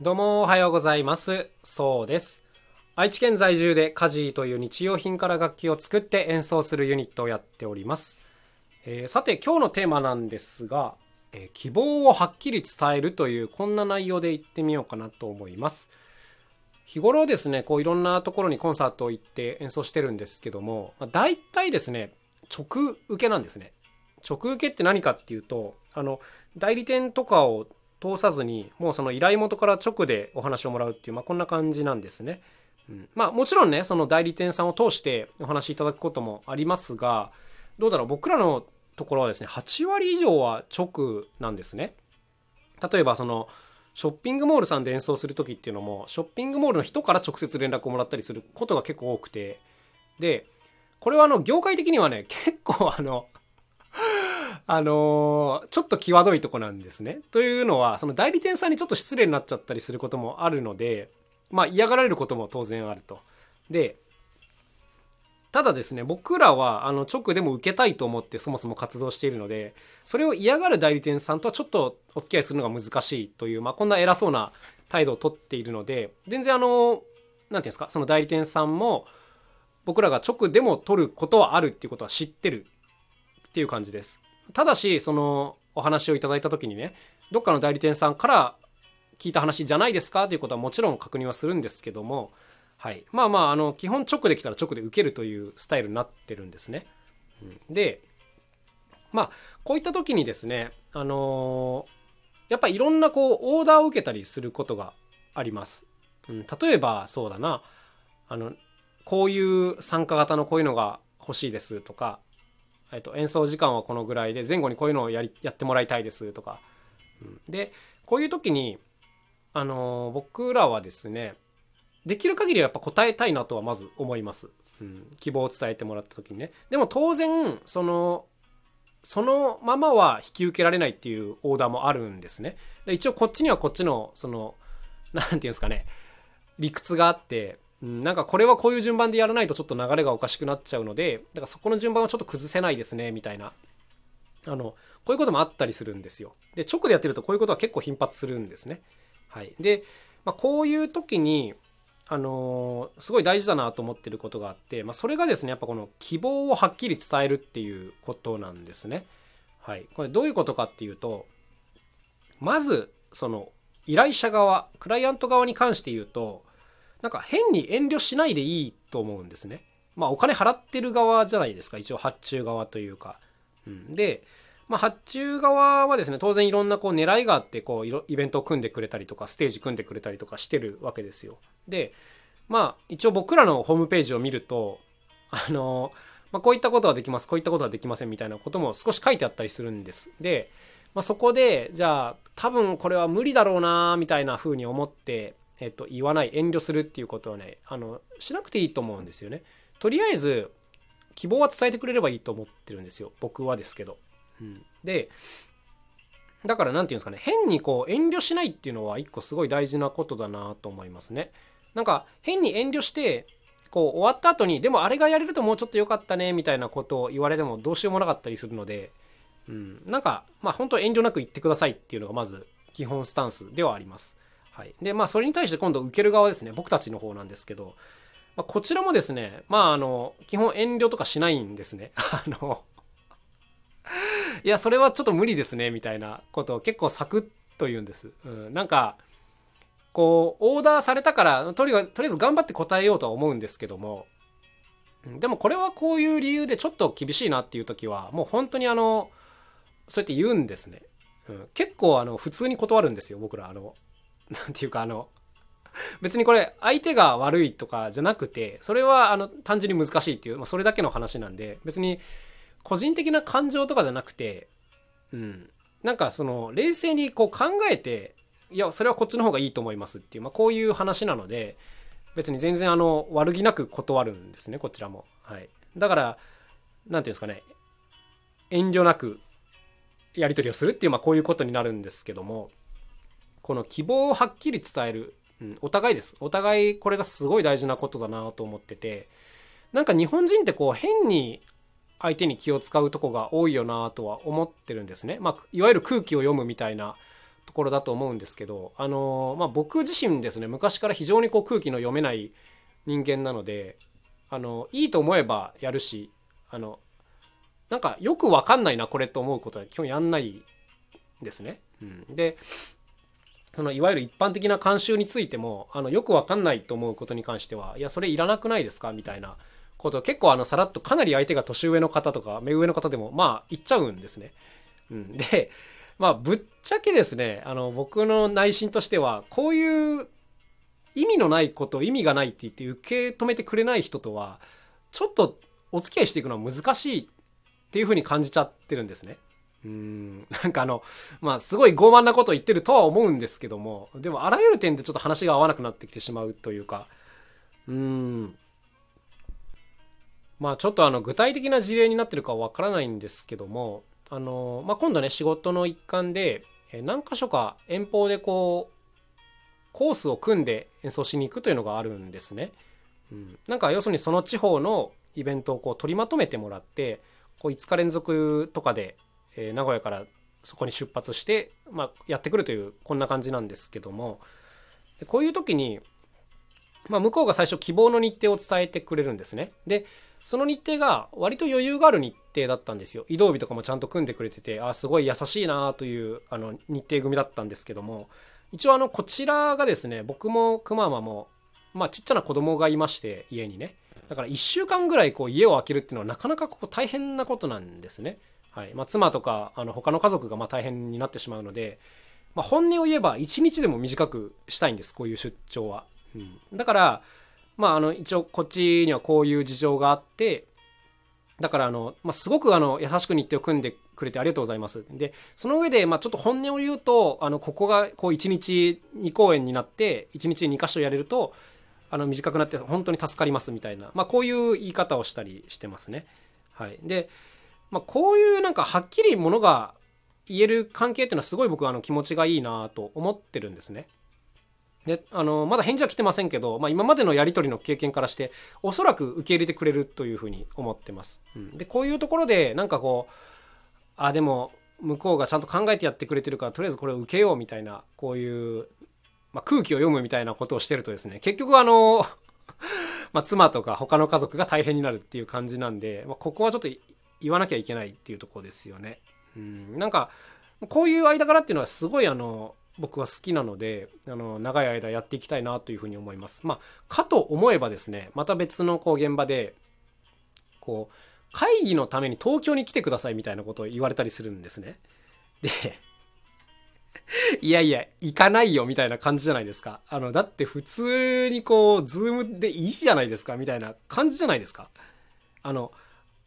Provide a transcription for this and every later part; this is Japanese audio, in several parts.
どうもおはようございます。そうです。愛知県在住でカジーという日用品から楽器を作って演奏するユニットをやっております。えーさて今日のテーマなんですが、えー希望をはっきり伝えるというこんな内容で言ってみようかなと思います。日頃ですね、こういろんなところにコンサートを行って演奏してるんですけども、まあ、大体ですね、直受けなんですね。直受けって何かっていうと、あの、代理店とかを通さずに、もうその依頼元から直でお話をもらうっていう、まあこんな感じなんですね。うん、まあもちろんね、その代理店さんを通してお話しいただくこともありますが、どうだろう、僕らのところはですね、8割以上は直なんですね。例えばその、ショッピングモールさんで演奏する時っていうのもショッピングモールの人から直接連絡をもらったりすることが結構多くてでこれはあの業界的にはね結構あのあのーちょっと際どいとこなんですね。というのはその代理店さんにちょっと失礼になっちゃったりすることもあるのでまあ嫌がられることも当然あると。でただですね僕らはあの直でも受けたいと思ってそもそも活動しているのでそれを嫌がる代理店さんとはちょっとお付き合いするのが難しいという、まあ、こんな偉そうな態度をとっているので全然あの何て言うんですかその代理店さんも僕らが直でも取ることはあるっていうことは知ってるっていう感じですただしそのお話をいただいた時にねどっかの代理店さんから聞いた話じゃないですかということはもちろん確認はするんですけどもはい、まあまああの基本直で来たら直で受けるというスタイルになってるんですね。うんでまあこういった時にですねあのーやっぱりいろんなこうオーダーを受けたりすることがあります。うん、例えばそうだなあのこういう参加型のこういうのが欲しいですとか、えっと、演奏時間はこのぐらいで前後にこういうのをやりやってもらいたいですとか、うん、でこういう時にあのー僕らはですねできる限りはやっぱ答えたいなとはまず思います。うん、希望を伝えてもらった時にね。でも当然、その、そのままは引き受けられないっていうオーダーもあるんですね。で一応こっちにはこっちの、その、なんていうんですかね、理屈があって、うんなんかこれはこういう順番でやらないとちょっと流れがおかしくなっちゃうので、だからそこの順番はちょっと崩せないですね、みたいな。あの、こういうこともあったりするんですよ。で、直でやってるとこういうことは結構頻発するんですね。はい。で、まあ、こういう時に、あのーすごい大事だなと思ってることがあって、まあ、それがですねやっぱこの希望をはっきり伝えるっていうことなんですね。はい、これどういうことかっていうとまずその依頼者側クライアント側に関して言うとなんか変に遠慮しないでいいと思うんですね。まあお金払ってる側じゃないですか一応発注側というか。うん、でまあ、発注側はですね当然いろんなこう狙いがあってこうイベントを組んでくれたりとかステージ組んでくれたりとかしてるわけですよ。でまあ一応僕らのホームページを見るとあの、まあ、こういったことはできますこういったことはできませんみたいなことも少し書いてあったりするんです。で、まあ、そこでじゃあ多分これは無理だろうなみたいな風に思って、えっと、言わない遠慮するっていうことはねあのしなくていいと思うんですよね。とりあえず希望は伝えてくれればいいと思ってるんですよ僕はですけど。うん、でだから何て言うんですかね変にこう遠慮しないっていうのは一個すごい大事なことだなと思いますね。なんか変に遠慮してこう終わった後にでもあれがやれるともうちょっと良かったねみたいなことを言われてもどうしようもなかったりするので、うん、なんかまあ本当遠慮なく言ってくださいっていうのがまず基本スタンスではあります。はい、でまあそれに対して今度受ける側ですね。僕たちの方なんですけど、まあ、こちらもですねまああの基本遠慮とかしないんですね。あのいやそれはちょっと無理ですねみたいなことを結構サクッと言うんです。うん、なんかこうオーダーされたからとりあえずとりあえず頑張って答えようとは思うんですけども。でもこれはこういう理由でちょっと厳しいなっていう時はもう本当にあのそうやって言うんですね。うん、結構あの普通に断るんですよ僕ら。あのなんていうかあの別にこれ相手が悪いとかじゃなくてそれはあの単純に難しいっていう、まあ、それだけの話なんで別に個人的な感情とかじゃなくて、うん、なんかその冷静にこう考えていやそれはこっちの方がいいと思いますっていう、まあ、こういう話なので別に全然あの悪気なく断るんですねこちらも。はい、だから何ていうんですかね遠慮なくやり取りをするっていう、まあ、こういうことになるんですけどもこの希望をはっきり伝える、うん、お互いです。お互いこれがすごい大事なことだなと思ってて。なんか日本人ってこう変に相手に気を使うとこが多いよなとは思ってるんですね。まあ、いわゆる空気を読むみたいなところだと思うんですけど、あのまあ、僕自身ですね。昔から非常にこう空気の読めない人間なので。あのいいと思えばやるし。あのなんかよくわかんないなこれと思うことは基本やんないですね。うん、でそのいわゆる一般的な慣習についてもあのよくわかんないと思うことに関してはいやそれいらなくないですか？みたいなこと結構あのさらっとかなり相手が年上の方とか目上の方でもまあ言っちゃうんですね。うん、でまあぶっちゃけですねあの僕の内心としてはこういう意味のないこと意味がないって言って受け止めてくれない人とはちょっとお付き合いしていくのは難しいっていうふうに感じちゃってるんですね。うん。なんかあのまあすごい傲慢なこと言ってるとは思うんですけどもでもあらゆる点でちょっと話が合わなくなってきてしまうというかうん。まあちょっとあの具体的な事例になってるかはわからないんですけどもあの、まあ、今度ね仕事の一環で何箇所か遠方でこうコースを組んで演奏しに行くというのがあるんですね。うん、なんか要するにその地方のイベントをこう取りまとめてもらってこう5日連続とかで、えー、名古屋からそこに出発して、まあ、やってくるというこんな感じなんですけどもこういう時に、まあ、向こうが最初希望の日程を伝えてくれるんですね。でその日程が割と余裕がある日程だったんですよ。移動日とかもちゃんと組んでくれててあすごい優しいなというあの日程組だったんですけども一応あのこちらがですね僕もくままもまあちっちゃな子供がいまして家にねだから1週間ぐらいこう家を空けるっていうのはなかなかここ大変なことなんですね。はいまあ、妻とかあの他の家族がま大変になってしまうので、まあ、本音を言えば1日でも短くしたいんですこういう出張は。うん、だからまああの一応こっちにはこういう事情があってだからあの、まあ、すごくあの優しく日程を組んでくれてありがとうございます。で、その上で、まあ、ちょっと本音を言うと、あの、ここがこう1日2公演になって、1日2箇所やれると、あの、短くなって本当に助かりますみたいな、まあ、こういう言い方をしたりしてますね。はい。で、まあ、こういうなんかはっきりものが言える関係っていうのはすごい僕はあの気持ちがいいなと思ってるんですね。であのまだ返事は来てませんけど、まあ、今までのやり取りの経験からしておそらく受け入れてくれるというふうに思ってます。うん、でこういうところでなんかこうあでも向こうがちゃんと考えてやってくれてるからとりあえずこれを受けようみたいなこういう、まあ、空気を読むみたいなことをしてるとですね結局あの まあ妻とか他の家族が大変になるっていう感じなんで、まあ、ここはちょっと言わなきゃいけないっていうとこですよね。うんなんかこういう間柄っていうのはすごいあの僕は好きなのであの長い間やっていきたいなというふうに思います。まあ、かと思えばですねまた別のこう現場でこう会議のために東京に来てくださいみたいなことを言われたりするんですね。でいやいや、行かないよみたいな感じじゃないですか。あの、だって普通にこう、ズームでいいじゃないですかみたいな感じじゃないですか。あの、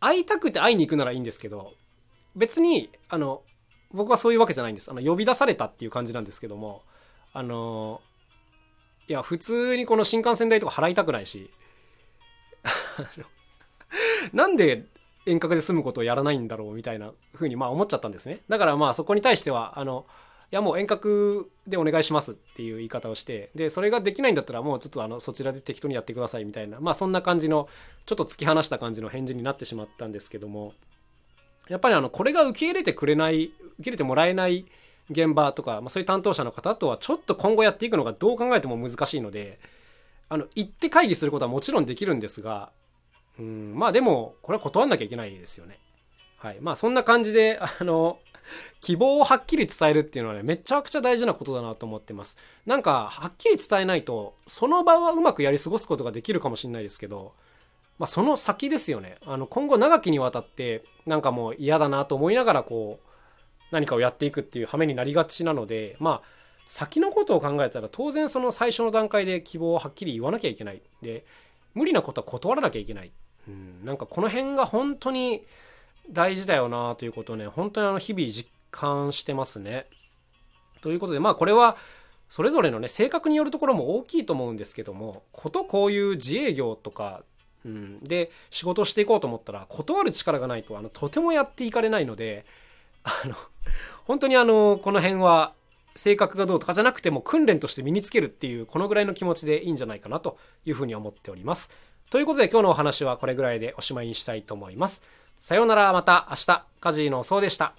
会いたくて会いに行くならいいんですけど、別に、あの、僕はそういうわけじゃないんです。あの、呼び出されたっていう感じなんですけども、あの、いや、普通にこの新幹線代とか払いたくないし、なんで遠隔で済むことをやらないんだろうみたいなふうにまあ思っちゃったんですね。だからまあそこに対しては、あの、やもう遠隔でお願いしますっていう言い方をして、で、それができないんだったらもうちょっとあの、そちらで適当にやってくださいみたいな、まあそんな感じの、ちょっと突き放した感じの返事になってしまったんですけども、やっぱりあの、これが受け入れてくれない、受け入れてもらえない現場とか、まあそういう担当者の方とはちょっと今後やっていくのがどう考えても難しいので、あの、行って会議することはもちろんできるんですが、うん、まあでも、これは断んなきゃいけないですよね。はい。まあそんな感じで、あの、希望をはっきり伝えるっていうのはね、めちゃくちゃ大事なことだなと思ってます。なんか、はっきり伝えないと、その場はうまくやり過ごすことができるかもしれないですけど、まあその先ですよね。あの、今後長きにわたって、なんかもう嫌だなと思いながら、こう、何かをやっていくっていう羽目になりがちなので、まあ、先のことを考えたら当然その最初の段階で希望をはっきり言わなきゃいけない。で、無理なことは断らなきゃいけない。うん、なんかこの辺が本当に大事だよなということをね本当にあの日々実感してますね。ということでまあこれはそれぞれのね性格によるところも大きいと思うんですけどもことこういう自営業とか、うん、で仕事をしていこうと思ったら断る力がないとあのとてもやっていかれないのであの本当にあのこの辺は性格がどうとかじゃなくても訓練として身につけるっていうこのぐらいの気持ちでいいんじゃないかなというふうに思っております。ということで今日のお話はこれぐらいでおしまいにしたいと思います。さようならまた明日、カジーのそうでした。